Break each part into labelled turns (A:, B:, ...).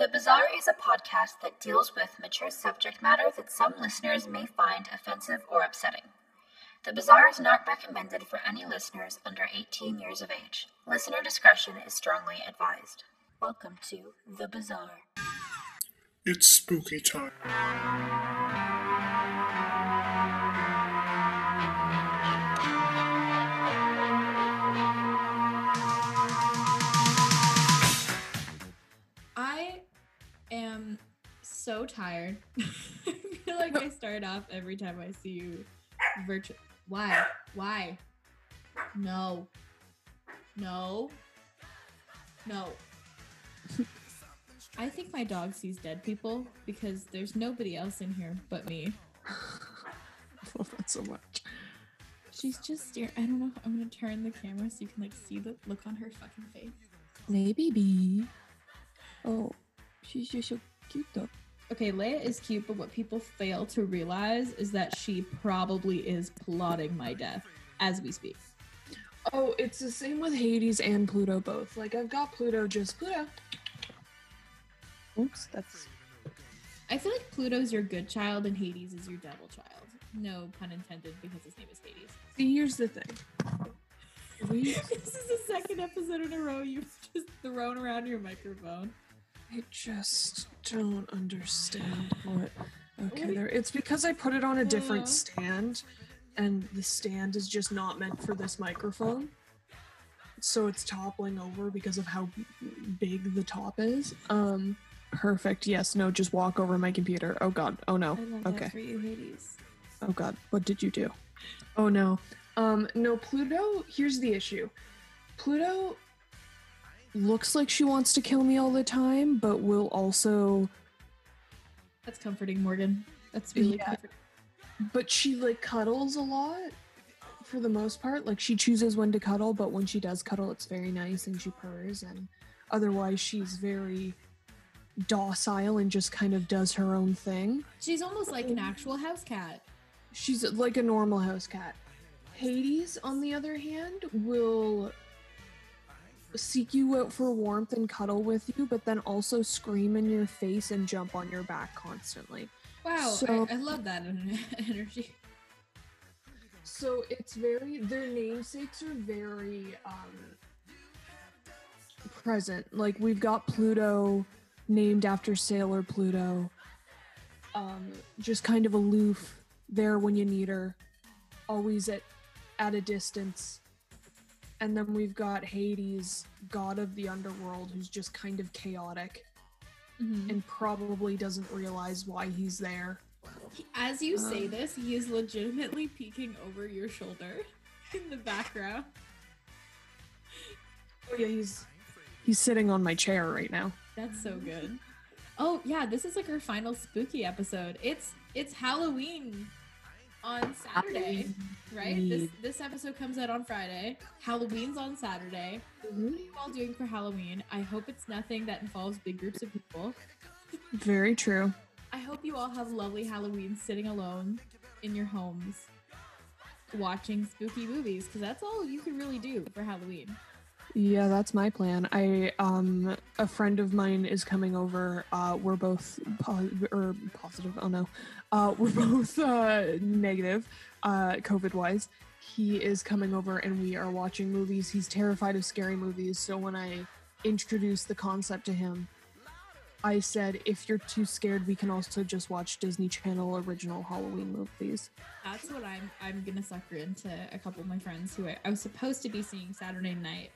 A: The Bazaar is a podcast that deals with mature subject matter that some listeners may find offensive or upsetting. The Bazaar is not recommended for any listeners under 18 years of age. Listener discretion is strongly advised. Welcome to The Bazaar.
B: It's spooky time.
C: So tired. I feel like I start off every time I see you virtual. Why? Why? No. No. No. I think my dog sees dead people because there's nobody else in here but me.
B: I love that so much.
C: She's just staring. I don't know. I'm gonna turn the camera so you can like see the look on her fucking face.
D: Hey, baby. Oh, she's just so cute though.
C: Okay, Leia is cute, but what people fail to realize is that she probably is plotting my death as we speak.
D: Oh, it's the same with Hades and Pluto both. Like I've got Pluto just Pluto. Oops, that's
C: I feel like Pluto's your good child and Hades is your devil child. No pun intended because his name is Hades.
D: see. Here's the thing. We
C: this is the second episode in a row you've just thrown around your microphone.
D: I just don't understand what. Okay, there. It's because I put it on a different
C: Uh.
D: stand, and the stand is just not meant for this microphone. So it's toppling over because of how big the top is. Um, perfect. Yes. No. Just walk over my computer. Oh God. Oh no. Okay.
C: that for you,
D: Oh God, what did you do? Oh no. Um no, Pluto, here's the issue. Pluto looks like she wants to kill me all the time, but will also
C: That's comforting, Morgan. That's really
D: Yeah.
C: comforting.
D: but she like cuddles a lot for the most part. Like she chooses when to cuddle, but when she does cuddle it's very nice and she purrs and otherwise she's very docile and just kind of does her own thing.
C: She's almost like an actual house cat.
D: She's like a normal house cat. Hades, on the other hand, will seek you out for warmth and cuddle with you, but then also scream in your face and jump on your back constantly.
C: Wow,
D: So-
C: I, I love that energy.
D: So it's very their namesakes are very um present. Like we've got Pluto named after Sailor Pluto. Um just kind of aloof there when you need her. Always at at a distance. And then we've got Hades, god of the underworld, who's just kind of chaotic
C: Mhm.
D: and probably doesn't realize why he's there.
C: As you say
D: Um.
C: this, he is legitimately peeking over your shoulder in the background.
D: Oh yeah, he's he's sitting on my chair right now.
C: That's so good. Oh yeah, this is like our final spooky episode. It's it's Halloween on Saturday, right? This this episode comes out on Friday. Halloween's on Saturday.
D: Mhm.
C: What are you all doing for Halloween? I hope it's nothing that involves big groups of people.
D: Very true.
C: I hope you all have lovely Halloween sitting alone in your homes watching spooky movies because that's all you can really do for Halloween.
D: Yeah, that's my plan. I um a friend of mine is coming over. Uh we're both po- or positive. Oh no. Uh we're both uh negative uh covid wise. He is coming over and we are watching movies. He's terrified of scary movies, so when I introduced the concept to him, I said if you're too scared, we can also just watch Disney Channel original Halloween movies.
C: That's what I'm I'm gonna sucker into a couple of my friends who I, I was supposed to be seeing Saturday night,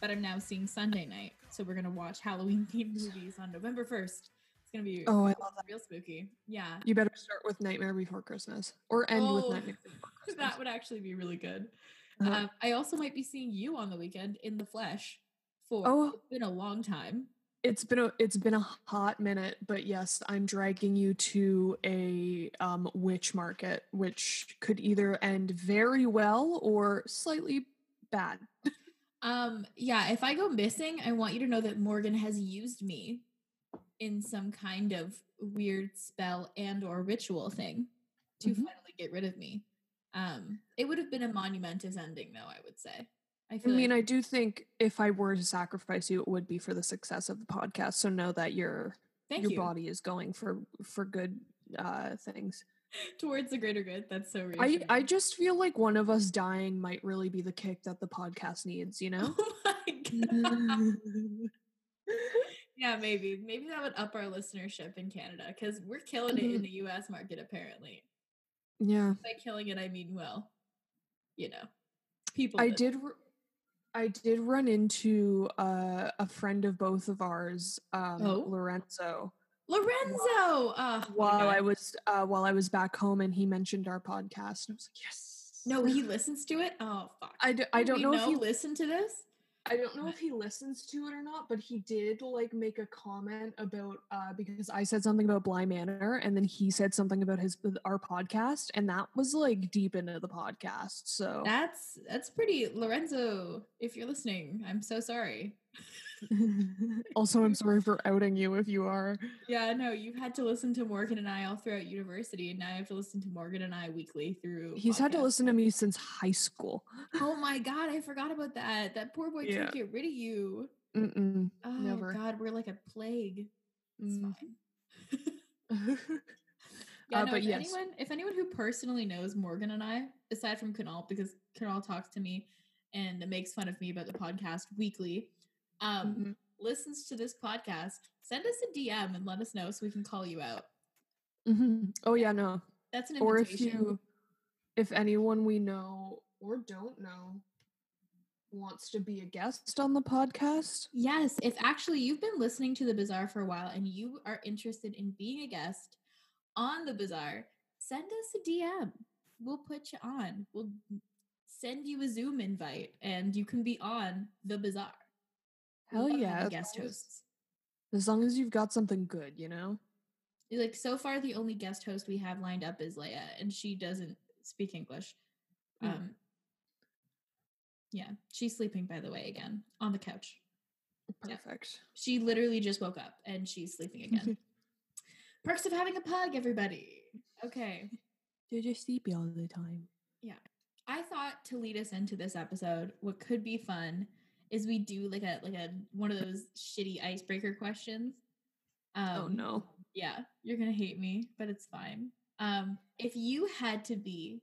C: but I'm now seeing Sunday night. So we're gonna watch Halloween themed movies on November first. It's gonna be
D: Oh, I love that.
C: real spooky. Yeah.
D: You better start with Nightmare Before Christmas or end with
C: Oh,
D: Nightmare Before Christmas.
C: That would actually be really good.
D: Uh-huh.
C: Um, I also might be seeing you on the weekend in the flesh for
D: Oh.
C: it's been a long time.
D: It's been a it's been a hot minute, but yes, I'm dragging you to a um, witch market, which could either end very well or slightly bad.
C: Um, yeah, if I go missing, I want you to know that Morgan has used me in some kind of weird spell and or ritual thing to
D: Mhm.
C: finally get rid of me. Um, it would have been a monumentous ending though, I would say. I
D: I mean,
C: like
D: I do think if I were to sacrifice you, it would be for the success of the podcast. So know that you're
C: Thank
D: your
C: you.
D: body is going for for good uh things.
C: Towards the greater good. That's so
D: I
C: reassuring.
D: I just feel like one of us dying might really be the kick that the podcast needs, you know?
C: Oh my god. yeah, maybe. Maybe that would up our listenership in Canada because we're killing it in the US market apparently.
D: yeah.
C: By killing it, I mean, well, you know, people.
D: I
C: that-
D: did r- I did run into uh, a friend of both of ours, um,
C: Oh?
D: Lorenzo,
C: Lorenzo. Uh,
D: while I was uh, while I was back home, and he mentioned our podcast, and I was like, yes.
C: No, he listens to it. Oh fuck.
D: I, d- I
C: Do
D: don't
C: we
D: know if he
C: listened to this.
D: I don't know if he listens to it or not, but he did like make a comment about uh because I said something about Bly Manor and then he said something about his our podcast and that was like deep into the podcast. So
C: That's that's pretty Lorenzo. If you're listening, I'm so sorry.
D: also I'm sorry for outing you if you are.
C: Yeah, no, you've had to listen to Morgan and I all throughout university, and now I have to listen to Morgan and I weekly through.
D: He's had to listen to me since high school.
C: Oh my god, I forgot about that. That poor boy
D: Yeah.
C: can't get rid of you.
D: Mm-mm.
C: Oh
D: Never.
C: god, we're like a plague. It's
D: Mm.
C: fine. Yeah,
D: Uh,
C: no,
D: but
C: if
D: yes.
C: anyone if anyone who personally knows Morgan and I, aside from Kunal, because Kunal talks to me and makes fun of me about the podcast weekly, um,
D: Mhm.
C: listens to this podcast, send us a DM and let us know so we can call you out.
D: Mhm. Oh yeah, no.
C: That's an
D: Or if
C: invitation.
D: you if anyone we know or don't know wants to be a guest on the podcast,
C: Yes, if actually you've been listening to the Bazaar for a while and you are interested in being a guest on the Bazaar, send us a DM. We'll put you on. We'll send you a Zoom invite and you can be on the Bazaar.
D: Hell yeah. as
C: guest
D: long as-
C: hosts.
D: As long as you've got something good, you know?
C: Like so far, the only guest host we have lined up is Leia, and she doesn't speak English.
D: Mm.
C: Um, yeah, she's sleeping by the way again on the couch. Yeah.
D: Perfect.
C: She literally just woke up and she's sleeping again. Perks of having a pug, everybody. Okay.
D: They're just sleepy all the time. Yeah.
C: I thought to lead us into this episode, what could be fun is we do like a like a one of those shitty icebreaker questions. Um,
D: oh no.
C: Yeah, you're gonna hate me, but it's fine. Um, if you had to be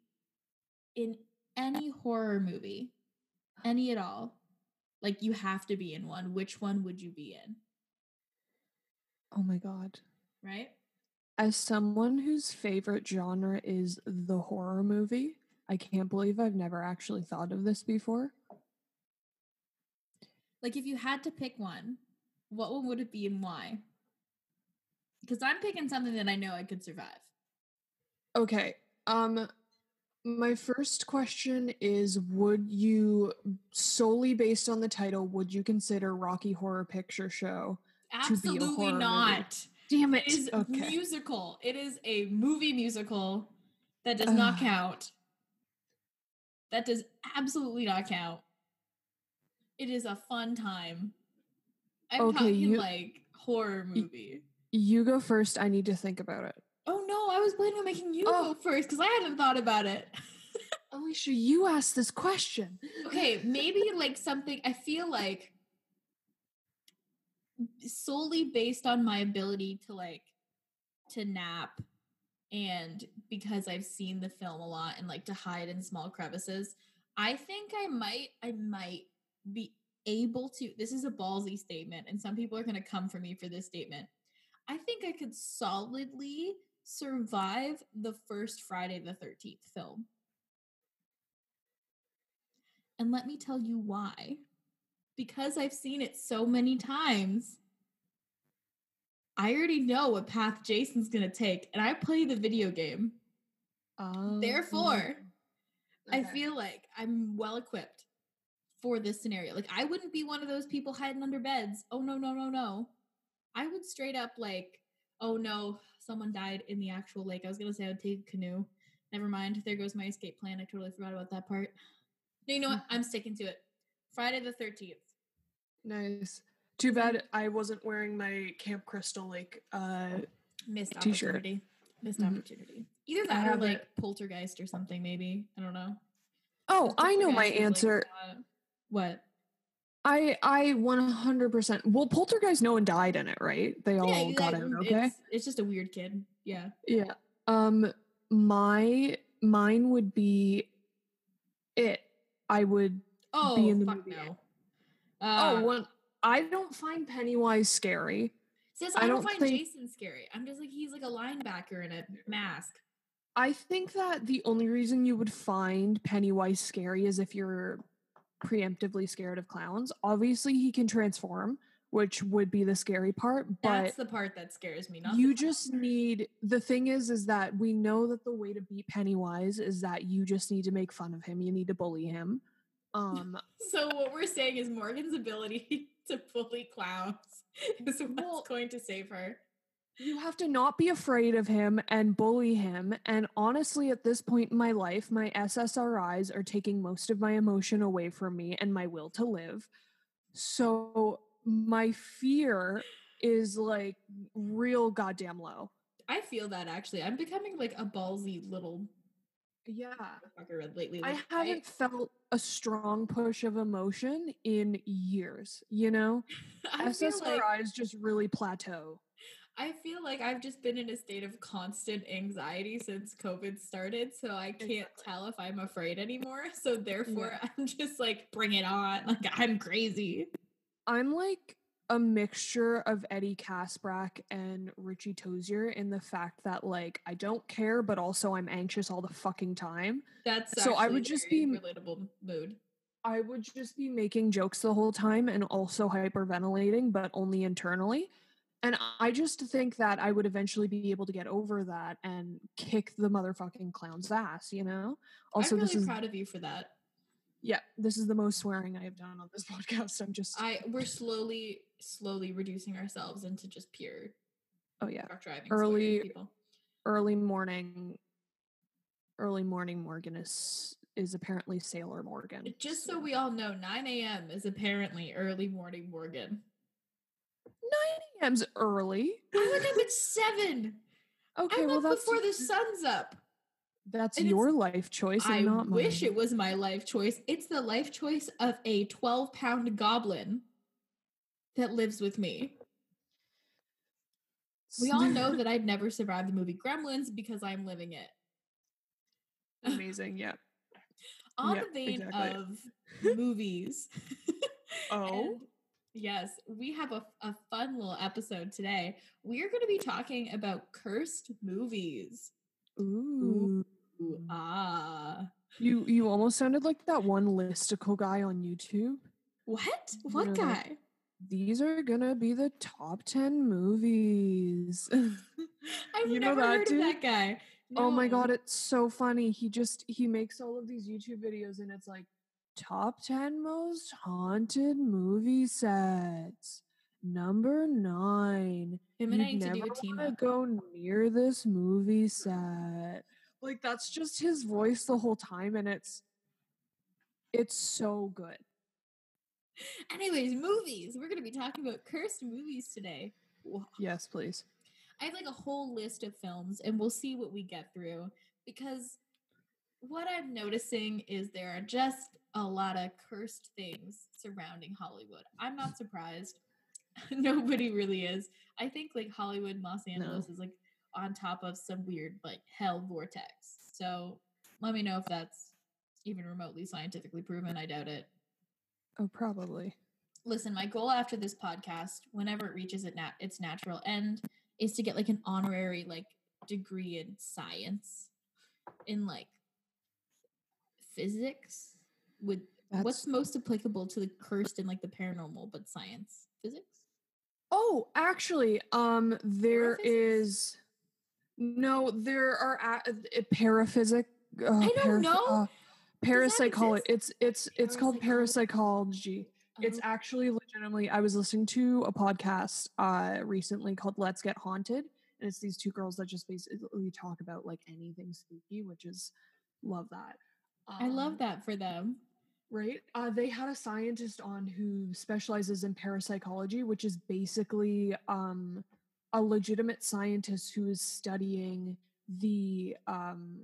C: in any horror movie, any at all, like you have to be in one, which one would you be in?
D: Oh my god.
C: Right?
D: As someone whose favorite genre is the horror movie, I can't believe I've never actually thought of this before.
C: Like if you had to pick one, what one would it be and why? Because I'm picking something that I know I could survive.
D: Okay. Um my first question is would you solely based on the title would you consider Rocky Horror Picture Show? To be a
C: Absolutely
D: horror movie.
C: not.
D: Damn
C: it. It is
D: Okay.
C: musical. It is a movie musical that does not count. That does absolutely not count. It is a fun time. I'm
D: Okay,
C: talking
D: you-
C: like horror movie.
D: You go first. I need to think about it.
C: Oh no, I was planning on making you
D: Oh.
C: go first because I hadn't thought about it.
D: Alisha, you asked this question.
C: okay, maybe like something I feel like solely based on my ability to like to nap and because I've seen the film a lot and like to hide in small crevices, I think I might I might be able to this is a ballsy statement and some people are going to come for me for this statement. I think I could solidly survive the first Friday the 13th film. And let me tell you why. Because I've seen it so many times, I already know what path Jason's going to take, and I play the video game.
D: Um,
C: Therefore, I feel like I'm well equipped for this scenario. Like, I wouldn't be one of those people hiding under beds. Oh, no, no, no, no. I would straight up, like, oh no, someone died in the actual lake. I was to say I would take a canoe. Never mind. There goes my escape plan. I totally forgot about that part. No, you know what? I'm sticking to it. Friday the 13th.
D: nice. Too bad I wasn't wearing my Camp Crystal Lake. Uh,
C: Missed
D: T-shirt.
C: opportunity. Missed
D: Mhm.
C: opportunity. Either that or
D: have it-
C: like poltergeist or something, maybe. I don't know.
D: oh, I know my
C: like,
D: answer.
C: uh, what?
D: I I 100%. Well, Poltergeist, no one died in it, right? They all
C: yeah,
D: got out, okay?
C: It's, it's just a weird kid. Yeah.
D: Yeah. Um my mine would be it. I would
C: Oh,
D: Be in the
C: fuck
D: movie.
C: no.
D: Oh,
C: Uh,
D: one I don't find Pennywise scary.
C: Says
D: I
C: I, don't,
D: don't
C: find
D: think-
C: Jason scary. I'm just like he's like a linebacker in a mask.
D: I think that the only reason you would find Pennywise scary is if you're preemptively scared of clowns. Obviously, he can transform, which would be the scary part, but
C: That's the part that scares me. Not
D: you just
C: clown.
D: need the thing is is that we know that the way to beat Pennywise is that you just need to make fun of him. You need to bully him. Um
C: So what we're saying is Morgan's ability to bully clowns is what's
D: Well-
C: going to save her.
D: You have to not be afraid of him and bully him. And honestly, at this point in my life, my SSRIs are taking most of my emotion away from me and my will to live. So my fear is like real goddamn low.
C: I feel that actually. I'm becoming like a ballsy little
D: Yeah.
C: lately.
D: I haven't felt a strong push of emotion in years, you know?
C: I
D: SSRIs
C: like
D: just really plateau.
C: I feel like I've just been in a state of constant anxiety since COVID started, so I can't tell if I'm afraid anymore. So therefore, I'm just like, bring it on! Like I'm crazy.
D: I'm like a mixture of Eddie Kaspbrak and Richie Tozier in the fact that like I don't care, but also I'm anxious all the fucking time.
C: That's
D: So I would just be-
C: relatable mood.
D: I would just be making jokes the whole time and also hyperventilating, but only internally. And I just think that I would eventually be able to get over that and kick the motherfucking clown's ass, you know? Also,
C: I'm really
D: this is
C: proud of you for that.
D: yeah, this is the most swearing I have done on this podcast. I'm just
C: I we're slowly, slowly reducing ourselves into just pure
D: oh yeah.
C: driving
D: Early-
C: people.
D: early morning early morning morgan is is apparently sailor morgan
C: Just so we all know, 9 a.m. is apparently early morning Morgan.
D: 9 a.m.'s early
C: I wake up at seven.
D: okay
C: I'm
D: well that's
C: before the sun's up.
D: that's
C: and
D: your life choice and
C: I
D: not
C: wish
D: mine.
C: it was my life choice. It's the life choice of a 12 pound goblin that lives with me. We all know that I'd never survive the movie Gremlins because I'm living it.
D: amazing yeah
C: On
D: Yep,
C: the vein
D: exactly.
C: of movies.
D: Oh?
C: Yes, we have a, a fun little episode today. We are going to be talking about cursed movies.
D: Ooh.
C: Ooh, ah.
D: you you almost sounded like that one listicle guy on youtube
C: What?
D: You
C: What
D: know, like-
C: guy?
D: these are gonna be the top 10 movies
C: I've
D: You know
C: never
D: that
C: heard
D: dude?
C: of that guy.
D: Oh my god, it's so funny. He just he makes all of these YouTube videos and it's like top 10 most haunted movie sets. Number 9.
C: Him and I need to do
D: never
C: a team up.
D: go near this movie set. Like that's just his voice the whole time and it's it's so good.
C: Anyways, movies. We're going to be talking about cursed movies today.
D: Yes, please.
C: I have like a whole list of films and we'll see what we get through because what I'm noticing is there are just a lot of cursed things surrounding Hollywood. I'm not surprised. Nobody really is. I think like Hollywood, Los Angeles is like on top of some weird like hell vortex. So let me know if that's even remotely scientifically proven. I doubt it.
D: Oh, probably.
C: Listen, my goal after this podcast, whenever it reaches it nat- its natural end, is to get like an honorary like degree in science, in like physics. With what's most applicable to the cursed and like the paranormal, but science, physics.
D: Oh, actually, um, there is no, there are a, uh, paraphysic. Uh,
C: I don't know.
D: Uh, parapsychology. It's it's it's called parapsychology. It's
C: Oh,
D: actually legitimately. I was listening to a podcast uh recently called "Let's Get Haunted," and it's these two girls that just basically talk about like anything spooky, which is love that.
C: I
D: Um,
C: love that for them.
D: Right? Uh, they had a scientist on who specializes in parapsychology, which is basically um, a legitimate scientist who is studying the um,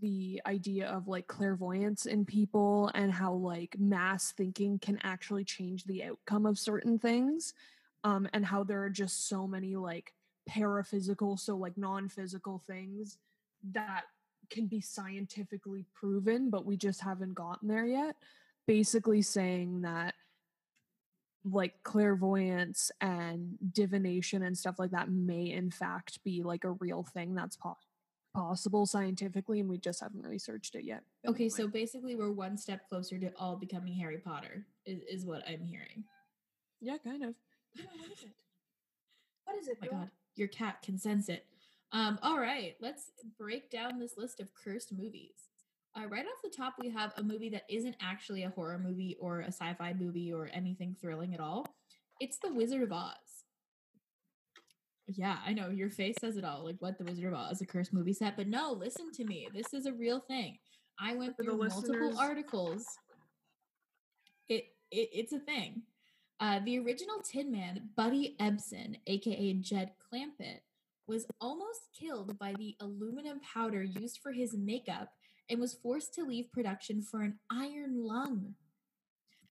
D: the idea of like clairvoyance in people and how like mass thinking can actually change the outcome of certain things um and how there are just so many like paraphysical so like non-physical things that can be scientifically proven but we just haven't gotten there yet basically saying that like clairvoyance and divination and stuff like that may in fact be like a real thing that's po- possible scientifically and we just haven't researched it yet
C: Okay, so basically we're one step closer to all becoming Harry Potter, is, is what I'm hearing.
D: yeah kind of
C: what is it? What is it? Oh my god, your cat can sense it. Um, all right, let's break down this list of cursed movies. Uh, right off the top, we have a movie that isn't actually a horror movie or a sci-fi movie or anything thrilling at all. It's The Wizard of Oz. Yeah, I know your face says it all. Like, what The Wizard of Oz, a cursed movie set? But no, listen to me. This is a real thing. I went through multiple articles. It, it it's a thing. Uh, the original Tin Man, Buddy Ebsen, aka Jed Clampett, was almost killed by the aluminum powder used for his makeup and was forced to leave production for an iron lung.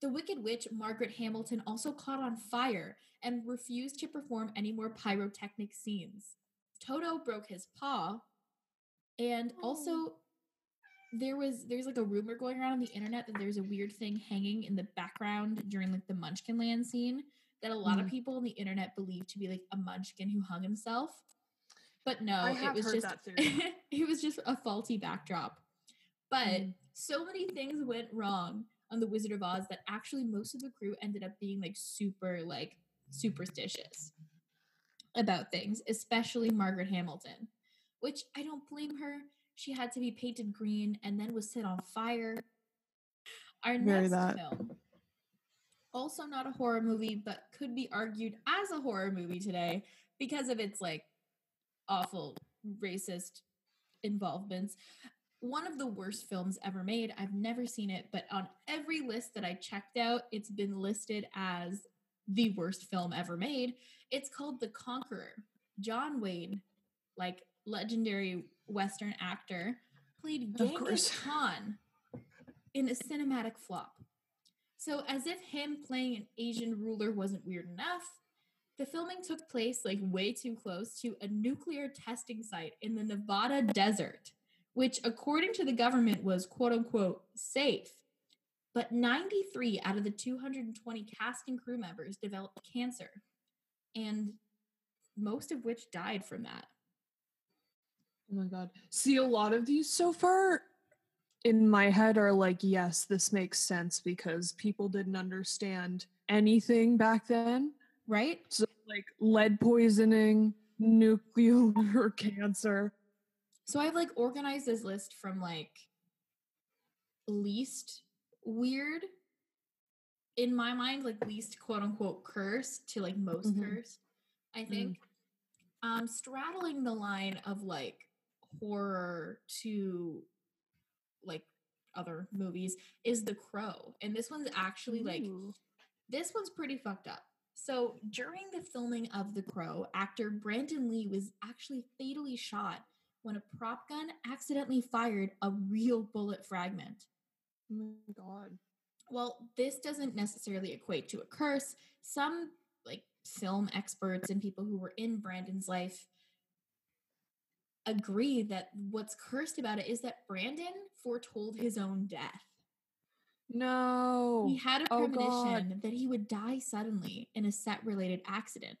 C: The Wicked Witch, Margaret Hamilton, also caught on fire and refused to perform any more pyrotechnic scenes. Toto broke his paw, and also there was there's like a rumor going around on the internet that there's a weird thing hanging in the background during like the Munchkin Land scene that a lot of
D: Mm.
C: people on the internet believe to be like a Munchkin who hung himself. But no, it was just it was just a faulty backdrop. But
D: Mm.
C: so many things went wrong on the Wizard of Oz that actually most of the crew ended up being like super like superstitious about things, especially Margaret Hamilton, which I don't blame her. She had to be painted green and then was set on fire. Our
D: Very
C: next
D: that.
C: film, also not a horror movie, but could be argued as a horror movie today because of its like awful racist involvements. One of the worst films ever made. I've never seen it, but on every list that I checked out, it's been listed as the worst film ever made. It's called The Conqueror. John Wayne, like legendary Western actor, played Genghis. Khan in a cinematic flop. So, as if him playing an Asian ruler wasn't weird enough, the filming took place like way too close to a nuclear testing site in the Nevada desert, which, according to the government, was quote unquote safe. But 93 out of the 220 cast and crew members developed cancer, and most of which died from that.
D: Oh my god. See, a lot of these so far in my head are like, yes, this makes sense because people didn't understand anything back then.
C: Right?
D: So, like lead poisoning, nuclear cancer.
C: So I've like organized this list from like least weird in my mind, like least quote unquote cursed to like most
D: Mhm.
C: curse. I think um straddling the line of like horror to like other movies is The Crow. And this one's actually like this one's pretty fucked up. So during the filming of The Crow, actor Brandon Lee was actually fatally shot when a prop gun accidentally fired a real bullet fragment.
D: Oh my god.
C: Well, this doesn't necessarily equate to a curse. Some like film experts and people who were in Brandon's life agree that what's cursed about it is that Brandon foretold his own death.
D: No.
C: He had a
D: Oh, God.
C: premonition that he would die suddenly in a set related accident.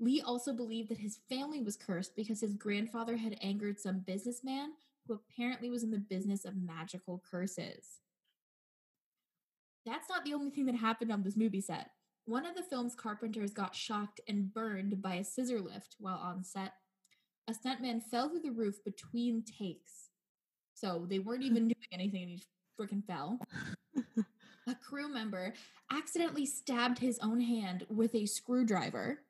C: Lee also believed that his family was cursed because his grandfather had angered some businessman who apparently was in the business of magical curses. That's not the only thing that happened on this movie set. One of the film's carpenters got shocked and burned by a scissor lift while on set. A stuntman fell through the roof between takes. So they weren't even doing anything and he freaking fell. a crew member accidentally stabbed his own hand with a screwdriver.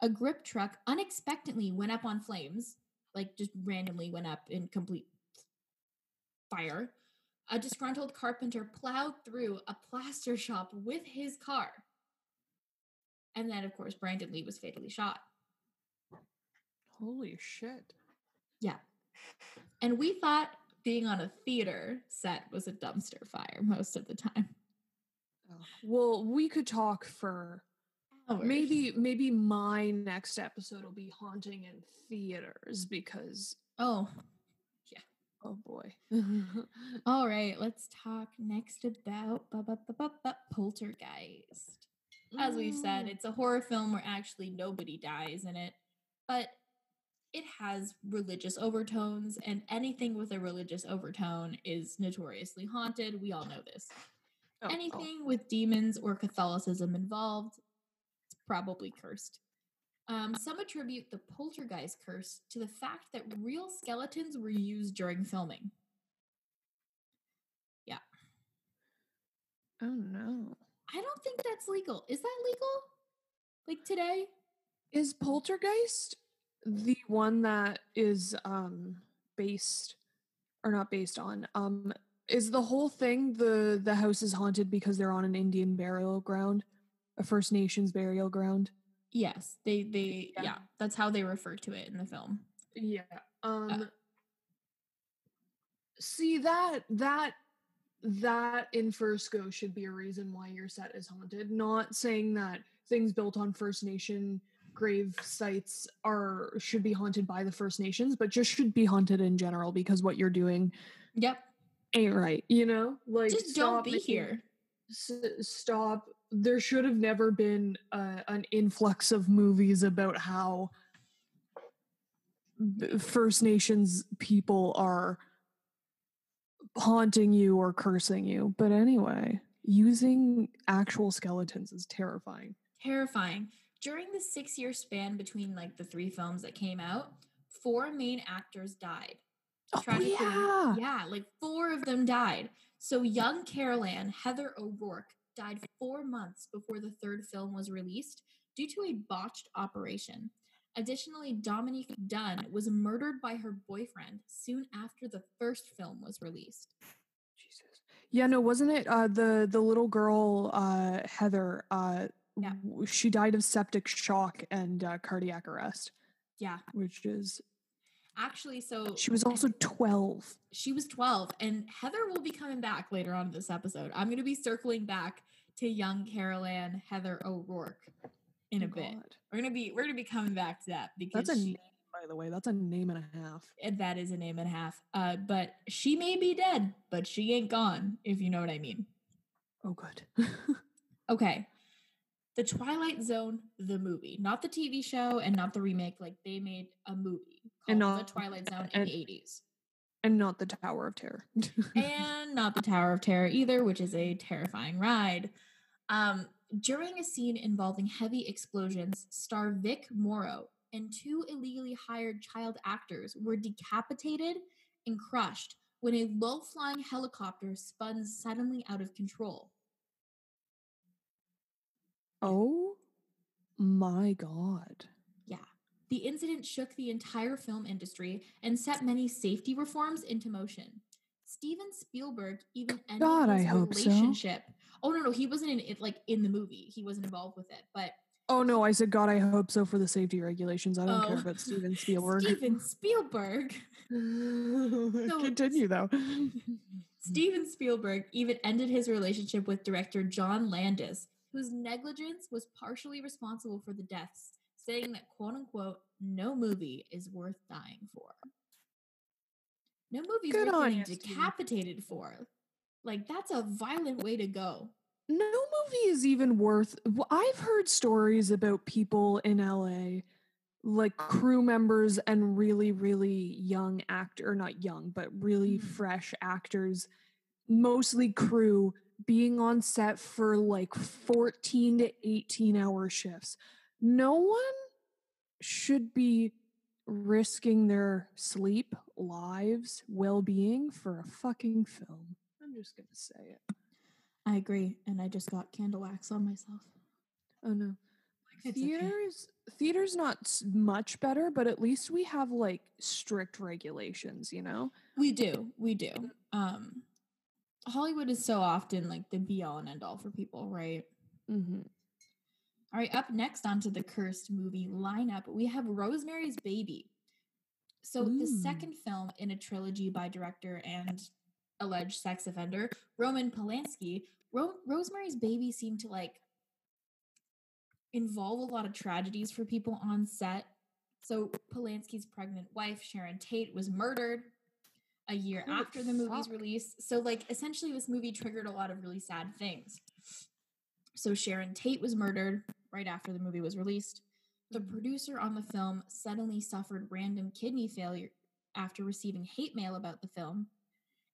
C: A grip truck unexpectedly went up on flames, like just randomly went up in complete fire. A disgruntled carpenter plowed through a plaster shop with his car. And then, of course, Brandon Lee was fatally shot.
D: Holy shit.
C: Yeah. And we thought being on a theater set was a dumpster fire most of the time.
D: Oh, Well, we could talk for
C: Hours.
D: maybe maybe my next episode will be haunting in theaters because
C: Oh, yeah
D: oh boy.
C: all right. Let's talk next about bu- bu- bu- Poltergeist. As we've said, it's a horror film where actually nobody dies in it, but it has religious overtones, and anything with a religious overtone is notoriously haunted. We all know this.
D: Oh, oh.
C: Anything with demons or Catholicism involved, it's probably cursed. Um, some attribute the poltergeist curse to the fact that real skeletons were used during filming. Yeah.
D: Oh no.
C: I don't think that's legal. Is that legal? Like today?
D: Is Poltergeist the one that is um based or not based on um is the whole thing the the house is haunted because they're on an Indian burial ground, a First Nations burial ground?
C: Yes, they they
D: Yeah.
C: yeah, that's how they refer to it in the film.
D: Yeah. Um see that that that in first go should be a reason why your set is haunted. Not saying that things built on First Nation grave sites are should be haunted by the First Nations, but just should be haunted in general because what you're doing
C: Yep.
D: ain't right. You know, like
C: Just don't be here.
D: s- stop there should have never been uh, an influx of movies about how first nations people are haunting you or cursing you but anyway using actual skeletons is terrifying
C: Terrifying. During the six year span between like the three films that came out, four main actors died.
D: oh
C: Tragically,
D: yeah
C: yeah, like four of them died. So young Carol Ann, Heather O'Rourke, died four months before the third film was released due to a botched operation. Additionally, Dominique Dunne was murdered by her boyfriend soon after the first film was released.
D: jesus yeah no wasn't it uh the the little girl uh heather uh
C: Yeah.
D: she died of septic shock and uh, cardiac arrest
C: Yeah,
D: which is
C: actually, so
D: she was also 12
C: she was 12 and heather will be coming back later on in this episode i'm going to be circling back to young carol ann heather o'rourke in a
D: Oh,
C: bit
D: God.
C: we're going to be we're going to be coming back to that because
D: That's a
C: she,
D: name, by the way. That's a name and a half.
C: and that is a name and a half uh but she may be dead but she ain't gone if you know what i mean
D: Oh, good.
C: okay the twilight zone the movie not the tv show and not the remake like they made a movie called
D: And
C: the twilight zone in
D: and-
C: the 80s
D: and not the Tower of Terror.
C: and not the Tower of Terror either, which is a terrifying ride. Um, during a scene involving heavy explosions, star Vic Morrow and two illegally hired child actors were decapitated and crushed when a low flying helicopter spun suddenly out of control.
D: Oh my God.
C: Yeah. The incident shook the entire film industry and set many safety reforms into motion. Steven Spielberg even ended
D: God, I
C: his
D: so.
C: relationship. Oh no, no, he wasn't in it like in the movie. He wasn't involved with it. But
D: Oh no, I said God, I hope so for the safety regulations. I don't care
C: Oh.
D: about Steven Spielberg.
C: Steven Spielberg. So-
D: Continue though.
C: Steven Spielberg even ended his relationship with director John Landis, whose negligence was partially responsible for the deaths, saying that quote unquote, no movie is worth dying for. No movie is
D: Good
C: worth getting decapitated for. Like that's a violent way to go.
D: no movie is even worth I've heard stories about people in la like crew members and really really young actor or not young but really
C: Mhm.
D: fresh actors mostly crew being on set for like 14 to 18 hour shifts no one should be risking their sleep lives well-being for a fucking film i'm just gonna say it
C: I agree, and I just got candle wax on myself.
D: Oh no.
C: Okay.
D: theaters theaters not much better, but at least we have like strict regulations, you know?
C: We do, we do. Um Hollywood is so often like the be all and end all for people, right?
D: Mm-hmm.
C: All right, up next onto the cursed movie lineup, we have Rosemary's Baby. So the second film in a trilogy by director and alleged sex offender Roman Polanski, Ro- Rosemary's Baby seemed to like involve a lot of tragedies for people on set. So Polanski's pregnant wife Sharon Tate was murdered a year
D: Holy
C: after the movie's
D: fuck.
C: release. So like essentially this movie triggered a lot of really sad things. So Sharon Tate was murdered right after the movie was released. The mm. producer on the film suddenly suffered random kidney failure after receiving hate mail about the film.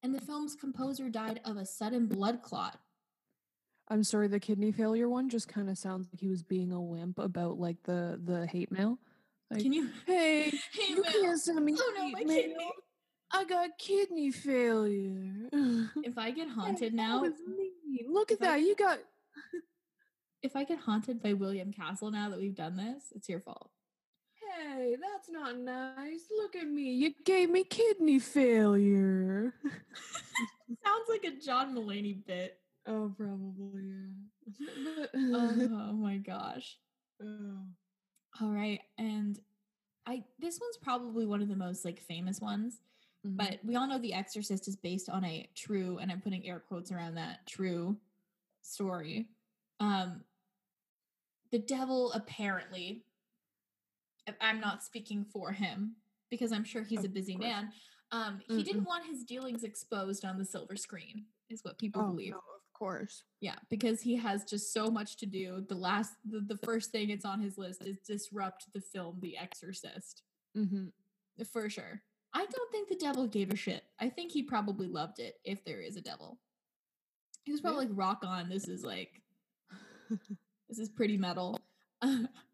C: And the film's composer died of a sudden blood clot.
D: I'm sorry, the kidney failure one just kind of sounds like he was being a wimp about like the the hate mail. Like,
C: Can you
D: hey,
C: hate
D: you
C: mail?
D: can't send me
C: Oh no, my
D: mail.
C: kidney.
D: I got kidney failure.
C: If I get haunted
D: that
C: now.
D: Look at
C: if I-
D: that. You got
C: if I get haunted by William Castle now that we've done this, it's your fault.
D: Hey, that's not nice. Look at me. You gave me kidney failure.
C: Sounds like a John Mulaney bit.
D: oh, probably, yeah.
C: Oh, oh my gosh.
D: Oh.
C: All right. And I this one's probably one of the most like famous ones,
D: Mhm.
C: but we all know The Exorcist is based on a true, and I'm putting air quotes around that true story. Um the devil apparently I'm not speaking for him because I'm sure he's a busy
D: course.
C: man. Um, he didn't want his dealings exposed on the silver screen, is what people
D: oh,
C: believe.
D: no, of course.
C: Yeah, because he has just so much to do. The last, the, the first thing it's on his list is disrupt the film The Exorcist,
D: Mm-hmm.
C: for sure. I don't think the devil gave a shit. I think he probably loved it if there is a devil. He was probably like, rock on. This is like, this is pretty metal.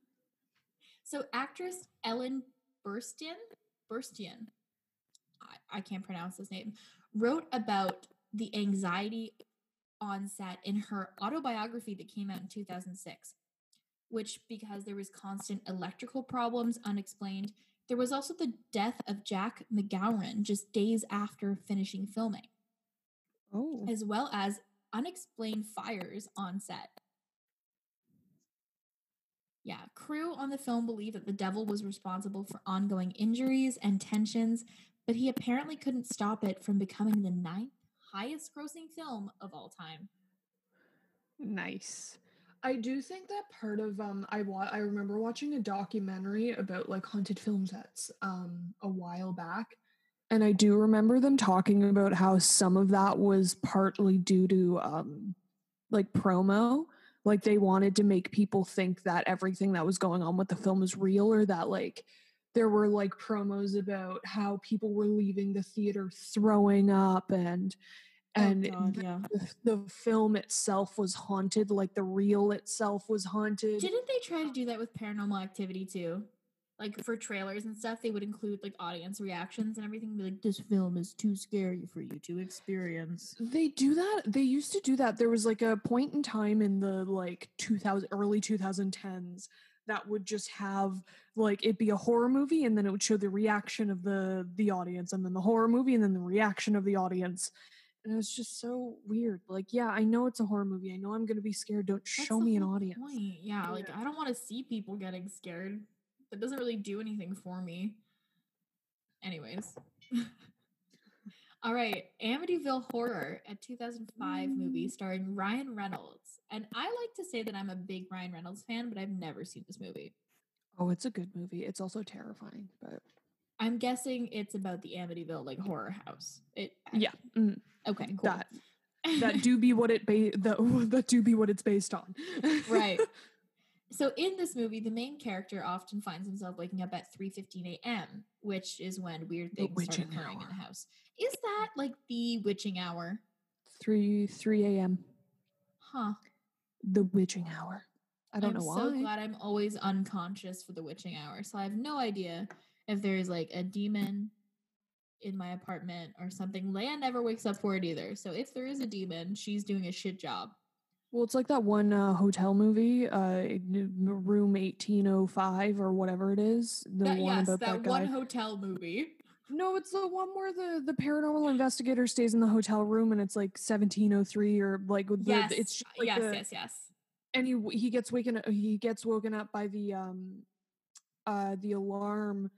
C: so, actress Ellen Burstyn, Burstyn, I, I can't pronounce this name, wrote about the anxiety on set in her autobiography that came out in 2006. Which, because there was constant electrical problems unexplained, there was also the death of Jack MacGowran just days after finishing filming
D: Oh.
C: as well as unexplained fires on set. Yeah, crew on the film believe that the devil was responsible for ongoing injuries and tensions, but he apparently couldn't stop it from becoming the ninth highest grossing film of all time.
D: Nice. I do think that part of um I wa- I remember watching a documentary about like haunted film sets um a while back and I do remember them talking about how some of that was partly due to um like promo like they wanted to make people think that everything that was going on with the film was real or that like there were like promos about how people were leaving the theater throwing up and Oh and the-
C: yeah.
D: the, the film itself was haunted like the reel itself was haunted
C: Didn't they try to do that with paranormal activity too? Like for trailers and stuff, they would include like audience reactions and everything. Be like, "This film is too scary for you to experience."
D: they do that they used to do that there was like a point in time in the like 2000 early 2010s that would just have like it be a horror movie and then it would show the reaction of the the audience and then the horror movie and then the reaction of the audience and it was just so weird like yeah i know it's a horror movie i know i'm gonna be scared don't
C: That's
D: show me an audience
C: point. Yeah, like I don't want to see people getting scared. That doesn't really do anything for me. Anyways. All right, Amityville Horror, a 2005 movie
D: Mm.
C: starring Ryan Reynolds. And I like to say that I'm a big Ryan Reynolds fan, but I've never seen this movie.
D: oh it's a good movie it's also terrifying but
C: I'm guessing it's about the Amityville like horror house. It
D: yeah mm,
C: okay, cool.
D: that that do be what it ba- that, that do be what it's based on
C: right. So in this movie, the main character often finds himself waking up at 3:15 a.m., which is when weird things start occurring in the house. Is that like the witching hour?
D: 3 3 a.m
C: Huh.
D: the witching hour i don't know why.
C: I'm so glad I'm always unconscious for the witching hour. So I have no idea if there's like a demon in my apartment or something. Leia never wakes up for it either. So if there is a demon, she's doing a shit job.
D: well it's like that one uh, hotel movie uh room 1805 or whatever it is the
C: That,
D: one
C: yes,
D: about
C: that
D: that,
C: one hotel movie.
D: no it's the one where the the paranormal investigator stays in the hotel room and it's like 1703 or like the,
C: yes,
D: it's like
C: yes,
D: the-
C: yes, yes.
D: and he he gets waken he gets woken up by the um uh the alarm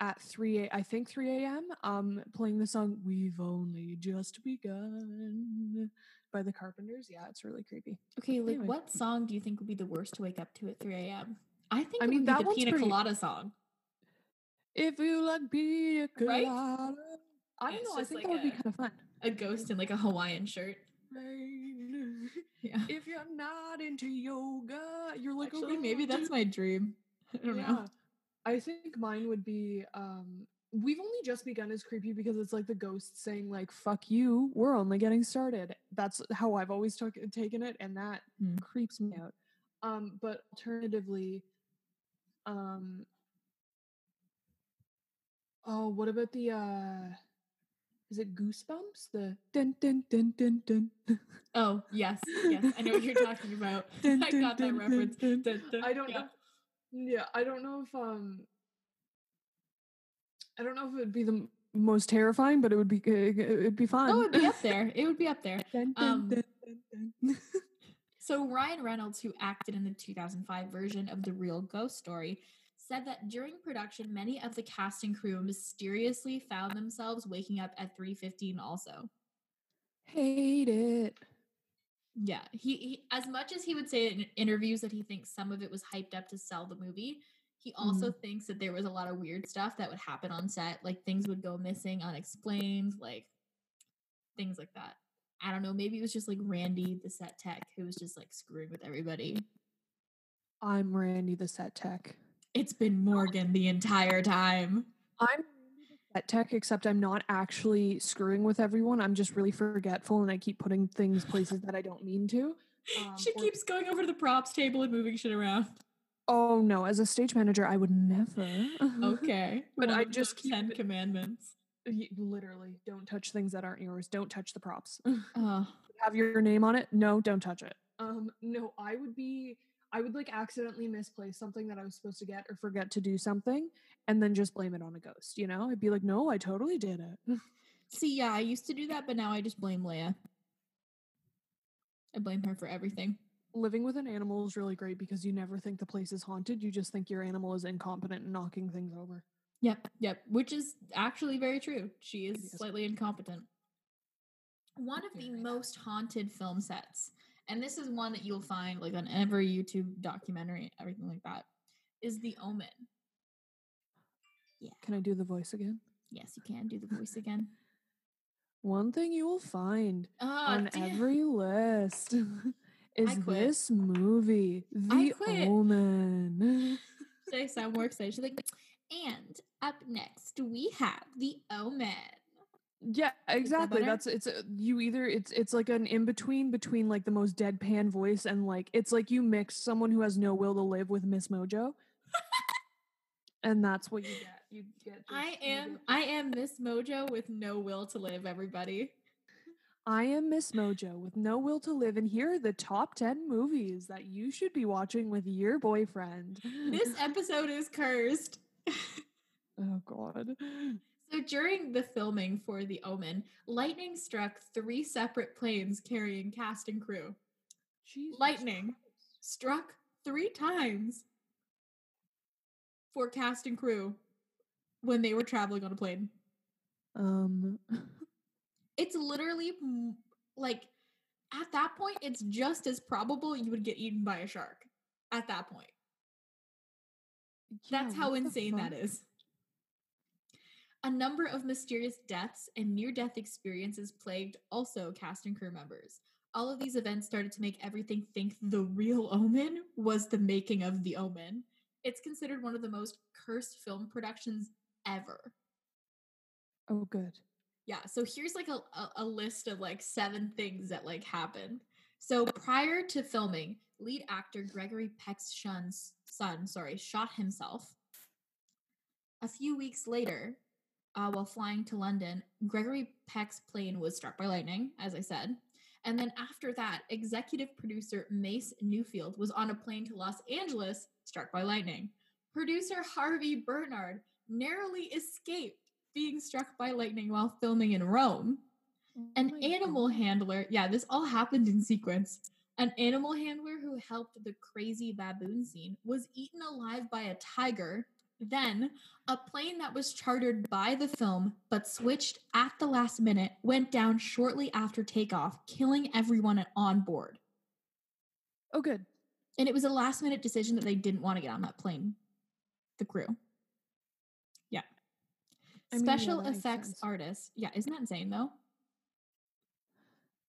D: at 3 a, I think 3 a.m. Um, playing the song "We've Only Just Begun" by the Carpenters. Yeah, it's really creepy.
C: Okay, like
D: Anyway.
C: what song do you think would be the worst to wake up to at 3 a.m.? I think
D: I
C: it
D: mean,
C: would be
D: that
C: the Pina
D: pretty-
C: Colada song.
D: If you like pina
C: Right?
D: colada, I don't know. I think
C: like
D: that would be kind of fun.
C: A ghost in like a Hawaiian shirt. Yeah.
D: if you're not into yoga, you're like
C: Actually, maybe that's
D: my.
C: my dream. I don't know.
D: I think mine would be um we've only just begun as creepy because it's like the ghost saying like fuck you, we're only getting started. That's how I've always took taken it and that
C: Hmm.
D: creeps me out. Um but alternatively um Oh, what about the uh is it goosebumps? The dun dun dun dun dun
C: Oh, yes. Yes. I know what you're talking about.
D: dun,
C: I
D: dun,
C: got that
D: dun,
C: reference.
D: dun.
C: Dun.
D: I don't
C: Yeah.
D: know. Yeah, I don't know if um, I don't know if it would be the most terrifying, but it would be it would be fun.
C: Oh, it'd be up there. It would be up there. Um. So Ryan Reynolds, who acted in the 2005 version of the Real Ghost Story, said that during production, many of the cast and crew mysteriously found themselves waking up at 3:15. Also,
D: Hate it.
C: Yeah, he, he as much as he would say in interviews that he thinks some of it was hyped up to sell the movie. He also mm-hmm. thinks that there was a lot of weird stuff that would happen on set, like things would go missing, unexplained, like things like that. I don't know. Maybe it was just like Randy, the set tech, who was just like screwing with everybody.
D: I'm Randy, the set tech.
C: It's been Morgan the entire time.
D: I'm Set tech, except I'm not actually screwing with everyone. I'm just really forgetful, and I keep putting things places that I don't mean to. Um,
C: she
D: or-
C: keeps going over to the props table and moving shit around.
D: Oh no! As a stage manager, I would never.
C: Okay.
D: But
C: One
D: I just keep
C: Ten Commandments.
D: Literally, don't touch things that aren't yours. Don't touch the props.
C: Oh,
D: Have your name on it? No, don't touch it. Um, no, I would be. I would like accidentally misplace something that I was supposed to get or forget to do something, and then just blame it on a ghost. You know, I'd be like, no, I totally did it.
C: see, yeah, I used to do that, but now I just blame Leia. I blame her for everything.
D: Living with an animal is really great because you never think the place is haunted. You just think your animal is incompetent and knocking things over.
C: Yep, yep. Which is actually very true. She is
D: Yes.
C: slightly incompetent. One of the most haunted film sets, and this is one that you'll find like on every YouTube documentary, everything like that, is The Omen. Yeah.
D: Can I do the voice again?
C: Yes, you can do the voice again.
D: One thing you will find
C: Oh,
D: on
C: damn.
D: every list is this movie, The. Omen.
C: Should I sound more excited? She's like, and up next we have The Omen.
D: Yeah, exactly. That's it's uh, you either it's it's like an in between between like the most deadpan voice and like it's like you mix someone who has no will to live with Miss Mojo, and that's what you get. You get.
C: I am
D: get-
C: I am Miss Mojo with no will to live, everybody.
D: I am Miss Mojo with no will to live, and here are the top ten movies that you should be watching with your boyfriend.
C: This episode is cursed.
D: oh God.
C: So during the filming for The Omen, lightning struck three separate planes carrying cast and crew.
D: Jesus
C: Lightning.
D: Christ.
C: Struck three times for cast and crew when they were traveling on a plane.
D: Um.
C: It's literally like at that point, it's just as probable you would get eaten by a shark. At that point, that's how insane that is. A number of mysterious deaths and near death experiences plagued also cast and crew members. All of these events started to make everything think the real omen was the making of the omen. It's considered one of the most cursed film productions ever.
D: Oh, good.
C: Yeah, so here's like a, a, a list of like seven things that like happened. So prior to filming, lead actor Gregory Peck's son, sorry, shot himself. A few weeks later, uh, while flying to London, Gregory Peck's plane was struck by lightning, as I said. And then after that, executive producer Mace Neufeld was on a plane to Los Angeles, struck by lightning. Producer Harvey Bernhard narrowly escaped being struck by lightning while filming in Rome. An
D: Oh my
C: animal
D: God.
C: handler, yeah, this all happened in sequence. An animal handler who helped the crazy baboon scene was eaten alive by a tiger Then, a plane that was chartered by the film but switched at the last minute went down shortly after takeoff, killing everyone on board.
D: Oh, good.
C: And it was a last minute decision that they didn't want to get on that plane, the crew. Yeah.
D: I mean,
C: Special
D: makes
C: effects artists. Yeah, isn't that insane though?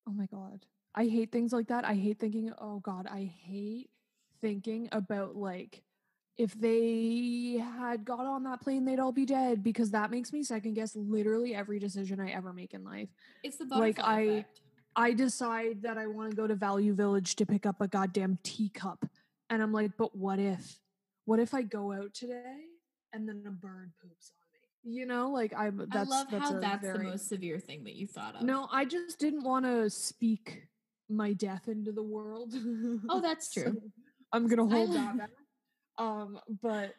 D: Oh my god. I hate things like that. I hate thinking, oh god, I hate thinking about like if they had got on that plane, they'd all be dead because that makes me second guess literally every decision I ever make in life.
C: It's the
D: bug
C: Like,
D: I-
C: effect.
D: I decide that I want to go to Value Village to pick up a goddamn teacup. And I'm like, but what if? What if I go out today and then a bird poops on me? You know, like I that's
C: I love
D: that's
C: how that's
D: very,
C: the most severe thing that you thought of.
D: No, I just didn't want to speak my death into the world.
C: Oh, that's true.
D: So I'm gonna hold that back. Um, but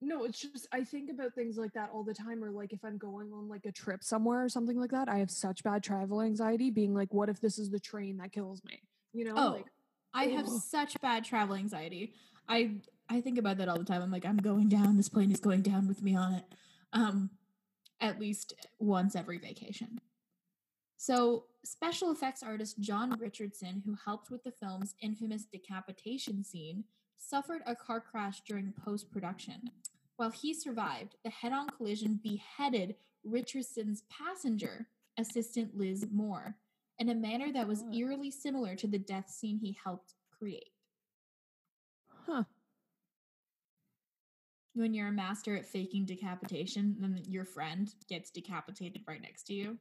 D: no, it's just I think about things like that all the time, or like if I'm going on like a trip somewhere or something like that, I have such bad travel anxiety, being like, what if this is the train that kills me? You know,
C: Oh,
D: like
C: I have
D: ugh.
C: such bad travel anxiety. I I think about that all the time. I'm like, I'm going down. This plane is going down with me on it. Um, at least once every vacation. So, special effects artist John Richardson, who helped with the film's infamous decapitation scene, suffered a car crash during post production. While he survived, the head on collision beheaded Richardson's passenger, assistant Liz Moore, in a manner that was eerily similar to the death scene he helped create.
D: huh?
C: When you're a master at faking decapitation, then your friend gets decapitated right next to you.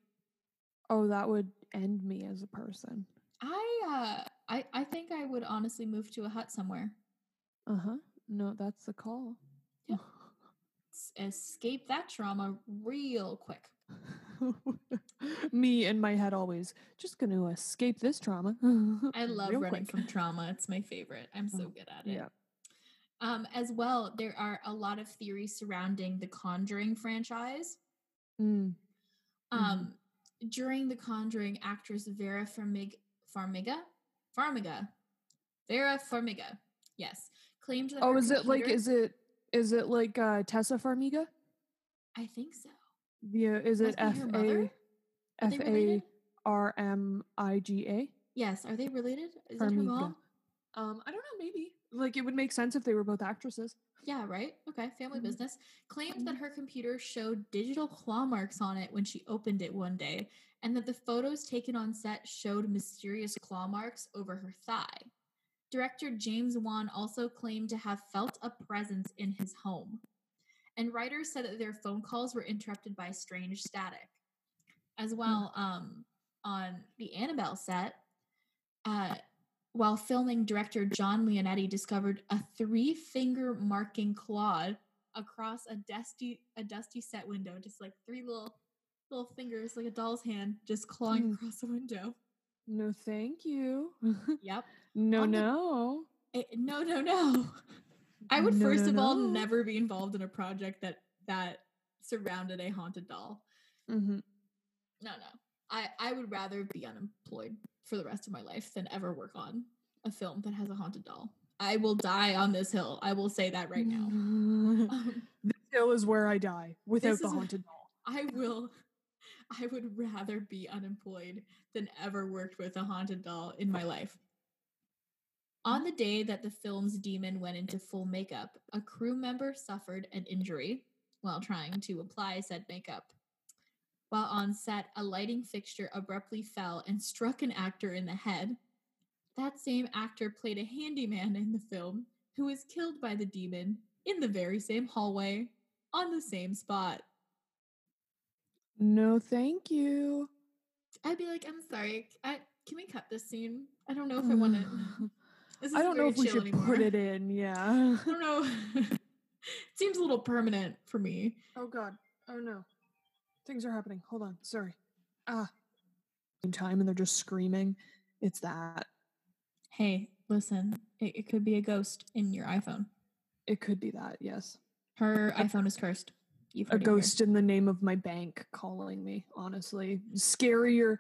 D: Oh, that would end me as a person.
C: I uh I I think I would honestly move to a hut somewhere.
D: Uh huh. No, that's the call.
C: Yep. S- escape that trauma real quick.
D: Me in my head always just going to escape this trauma.
C: I love
D: real
C: running
D: quick.
C: from trauma. It's my favorite. I'm so
D: Oh,
C: good at it.
D: Yeah.
C: Um, as well, there are a lot of theories surrounding the Conjuring franchise.
D: Mm.
C: Um, during the Conjuring, actress Vera Farmig- Farmiga, Farmiga, Vera Farmiga, yes, claimed that.
D: Oh,
C: her
D: is it like is it is it like uh Tessa Farmiga?
C: I think so.
D: Yeah, is it F
C: her?
D: A F A? R M I G A?
C: Yes, are they related? Is that her
D: Farmiga.
C: mom?
D: Um, I don't know, maybe. Like it would make sense if they were both actresses.
C: Yeah, right. Okay, family
D: Mhm.
C: business. Claimed that her computer showed digital claw marks on it when she opened it one day, and that the photos taken on set showed mysterious claw marks over her thigh. Director James Wan also claimed to have felt a presence in his home. And writers said that their phone calls were interrupted by strange static. As well, um, on the Annabelle set, uh, while filming, director John Leonetti discovered a three-finger marking claw across a dusty a dusty set window, just like three little little fingers, like a doll's hand, just clawing
D: Mm.
C: across the window.
D: No, thank you.
C: Yep.
D: No,
C: the-
D: no.
C: Eh, no, no, no. I would
D: No,
C: first
D: no,
C: of all never be involved in a project that that surrounded a haunted doll.
D: Mm-hmm.
C: No, no. I I would rather be unemployed for the rest of my life than ever work on a film that has a haunted doll. I will die on this hill. I will say that right now. Um,
D: this hill is where I die without the haunted doll.
C: I will. I would rather be unemployed than ever worked with a haunted doll in my life. On the day that the film's demon went into full makeup, a crew member suffered an injury while trying to apply said makeup. While on set, a lighting fixture abruptly fell and struck an actor in the head. That same actor played a handyman in the film who was killed by the demon in the very same hallway on the same spot.
D: No, thank you.
C: I'd be like, I'm sorry. I, can we cut this scene? I don't know if I want to.
D: I don't know if we should put it in. Yeah.
C: I don't know. it seems a little permanent for me.
D: Oh god. Oh no. Things are happening. Hold on. Sorry. Ah. In time and they're just screaming. It's that.
C: Hey, listen, it, it could be a ghost in your iPhone.
D: It could be that. Yes.
C: Her iPhone is cursed. You've
D: A ghost in the name of my bank calling me. Honestly, scarier,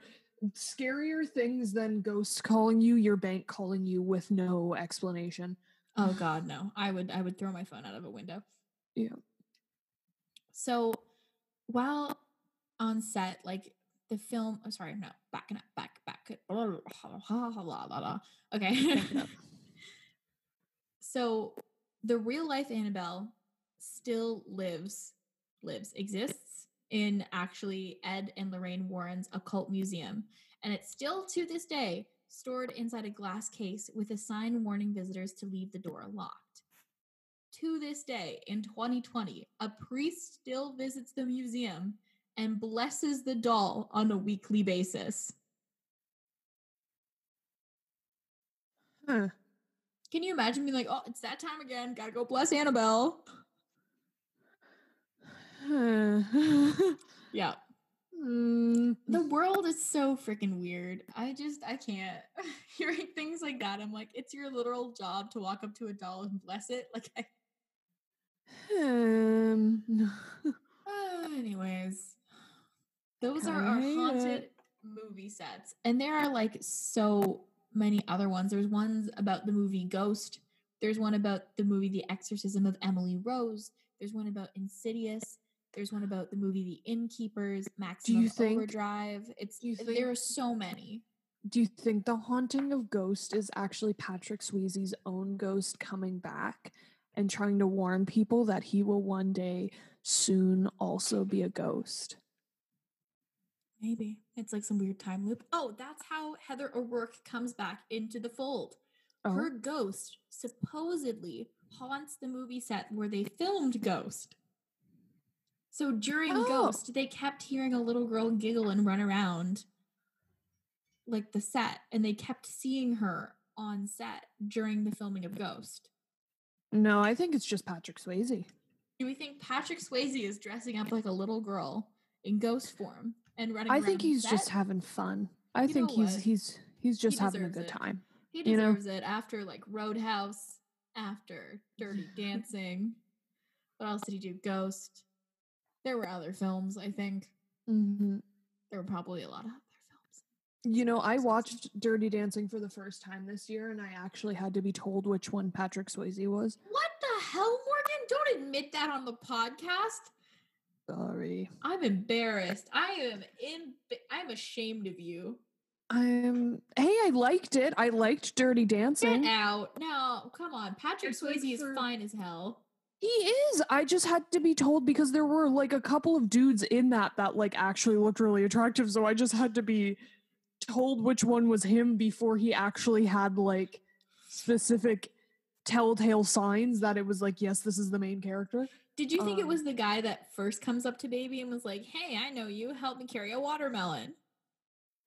D: scarier things than ghosts calling you. Your bank calling you with no explanation.
C: Oh God, no! I would, I would throw my phone out of a window. Yeah. So while on set, like the film, oh, sorry, no, backing up, back, back. Okay. so the real life Annabelle still lives, lives, exists in actually Ed and Lorraine Warren's occult museum. And it's still to this day stored inside a glass case with a sign warning visitors to leave the door locked. To this day, in 2020, a priest still visits the museum and blesses the doll on a weekly basis.
D: Huh.
C: Can you imagine being like, oh, it's that time again, gotta go bless Annabelle? Yeah.
D: Mm,
C: The world is so freaking weird. I just, I can't. Hearing things like that, I'm like, it's your literal job to walk up to a doll and bless it. Like, I,
D: um,
C: Uh, anyways, those are our haunted movie sets, and there are like so many other ones. There's ones about the movie Ghost. There's one about the movie The Exorcism of Emily Rose. There's one about Insidious. There's one about the movie The Innkeepers, Maximum
D: think-
C: Overdrive. It's
D: do you
C: there are so many.
D: do you think the haunting of Ghost is actually Patrick Swayze's own ghost coming back and trying to warn people that he will one day soon also be a ghost?
C: Maybe it's like some weird time loop. Oh, that's how Heather O'Rourke comes back into the fold.
D: Oh,
C: her ghost supposedly haunts the movie set where they filmed Ghost. So during
D: Oh.
C: Ghost, they kept hearing a little girl giggle and run around like the set, and they kept seeing her on set during the filming of Ghost.
D: no, I think it's just Patrick Swayze.
C: Do we think Patrick Swayze is dressing up like a little girl in ghost form and running
D: I think he's just having fun. I
C: You
D: think he's he's he's just having a good
C: it.
D: time.
C: He
D: you know?
C: deserves it after like Roadhouse, after Dirty Dancing. What else did he do? Ghost. There were other films, I think.
D: hmm
C: There were probably a lot of other films.
D: You know, I watched Dirty Dancing for the first time this year, and I actually had to be told which one Patrick Swayze was.
C: What the hell, Morgan? Don't admit that on the podcast.
D: Sorry,
C: I'm embarrassed. I am in. I'm ashamed of you.
D: I'm. Hey, I liked it. I liked Dirty Dancing.
C: Get out. No, come on. Patrick Swayze is fine as hell.
D: He is. I just had to be told because there were like a couple of dudes in that that like actually looked really attractive. So I just had to be told which one was him before he actually had like specific telltale signs that it was like, yes, this is the main character.
C: Did you think it
D: Um,
C: was the guy that first comes up to Baby and was like, "Hey, I know you. Help me carry a watermelon"?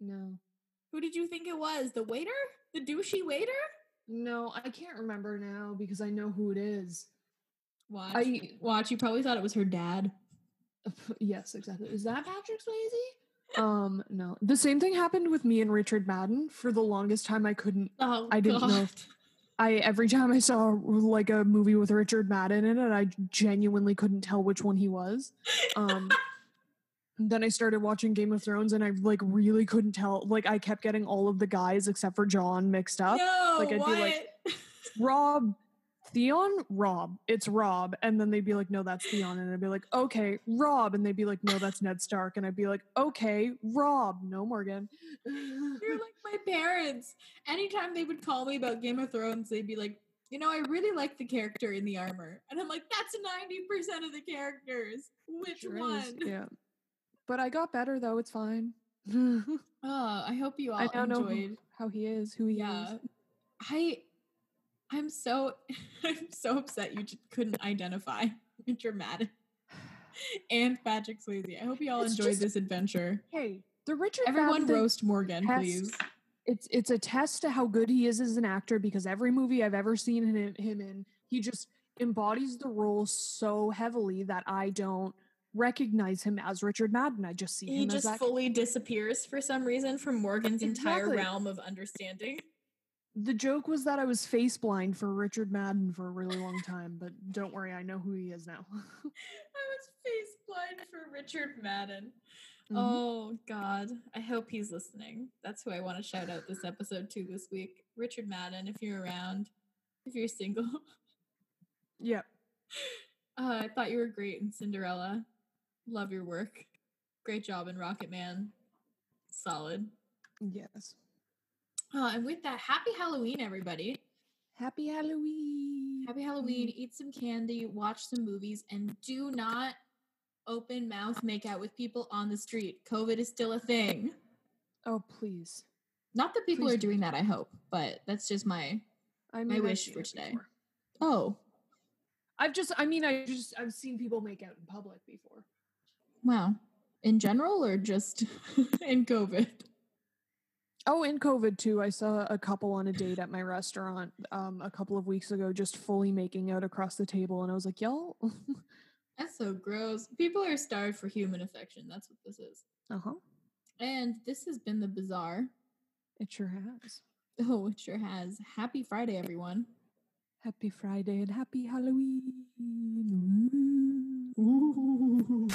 D: No.
C: Who did you think it was? The waiter? The douchey waiter?
D: No, I can't remember now because I know who it is.
C: Watch.
D: I-
C: watch. You probably thought it was her dad.
D: yes, exactly. Is that Patrick Swayze? Um, no. The same thing happened with me and Richard Madden. For the longest time, I couldn't
C: Oh,
D: I didn't know.
C: God.
D: I every time I saw like a movie with Richard Madden in it, I genuinely couldn't tell which one he was. Um then I started watching Game of Thrones and I like really couldn't tell. Like I kept getting all of the guys except for Jon mixed up.
C: No,
D: Like, I'd be like- Robb, Theon, Robb. It's Robb. And then they'd be like, no, that's Theon. And I'd be like, okay, Robb. And they'd be like, no, that's Ned Stark. And I'd be like, okay, Robb, no Morgan.
C: You're like my parents. Anytime they would call me about Game of Thrones, they'd be like, you know, I really like the character in the armor. And I'm like, that's 90% of the characters. Which
D: Sure is,
C: one?
D: Yeah. But I got better though. It's fine.
C: Oh, I hope you all
D: I now know
C: enjoyed.
D: who, how he is, who he
C: yeah.
D: is.
C: I I'm so I'm so upset you couldn't identify Richard Madden and Patrick Swayze. I hope you all
D: It's
C: enjoyed
D: just-
C: this adventure.
D: Hey, the Richard
C: Everyone
D: Madden
C: roast Morgan,
D: test-
C: please.
D: It's it's a test to how good he is as an actor because every movie I've ever seen him, him in, he just embodies the role so heavily that I don't recognize him as Richard Madden. I just see
C: He
D: him as
C: just fully disappears for some reason from Morgan's entire realm of understanding.
D: The joke was that I was face blind for Richard Madden for a really long time, but don't worry, I know who he is now.
C: I was face blind for Richard Madden.
D: Mhm.
C: Oh God. I hope he's listening. That's who I want to shout out this episode to this week. Richard Madden, if you're around, if you're single.
D: yep.
C: Uh, I thought you were great in Cinderella. Love your work. Great job in Rocket Man. Solid.
D: Yes.
C: Uh, and with that, happy Halloween, everybody.
D: Happy Halloween.
C: Happy Halloween. Eat some candy, watch some movies, and do not open mouth make out with people on the street. COVID is still a thing.
D: Oh, please.
C: Not that people
D: Please
C: are doing that, I hope, but that's just my
D: I
C: My wish for today.
D: before.
C: oh
D: I've just, I mean, I just, I've seen people make out in public before.
C: wow. In general or just in COVID?
D: Oh, in COVID too. I saw a couple on a date at my restaurant um, a couple of weeks ago, just fully making out across the table, and I was like, "Y'all,
C: That's so gross. People are starved for human affection. That's what this is.
D: uh huh,
C: And this has been the bizarre.
D: it sure has."
C: Oh, it sure has. Happy Friday, everyone.
D: Happy Friday and happy Halloween. Woo.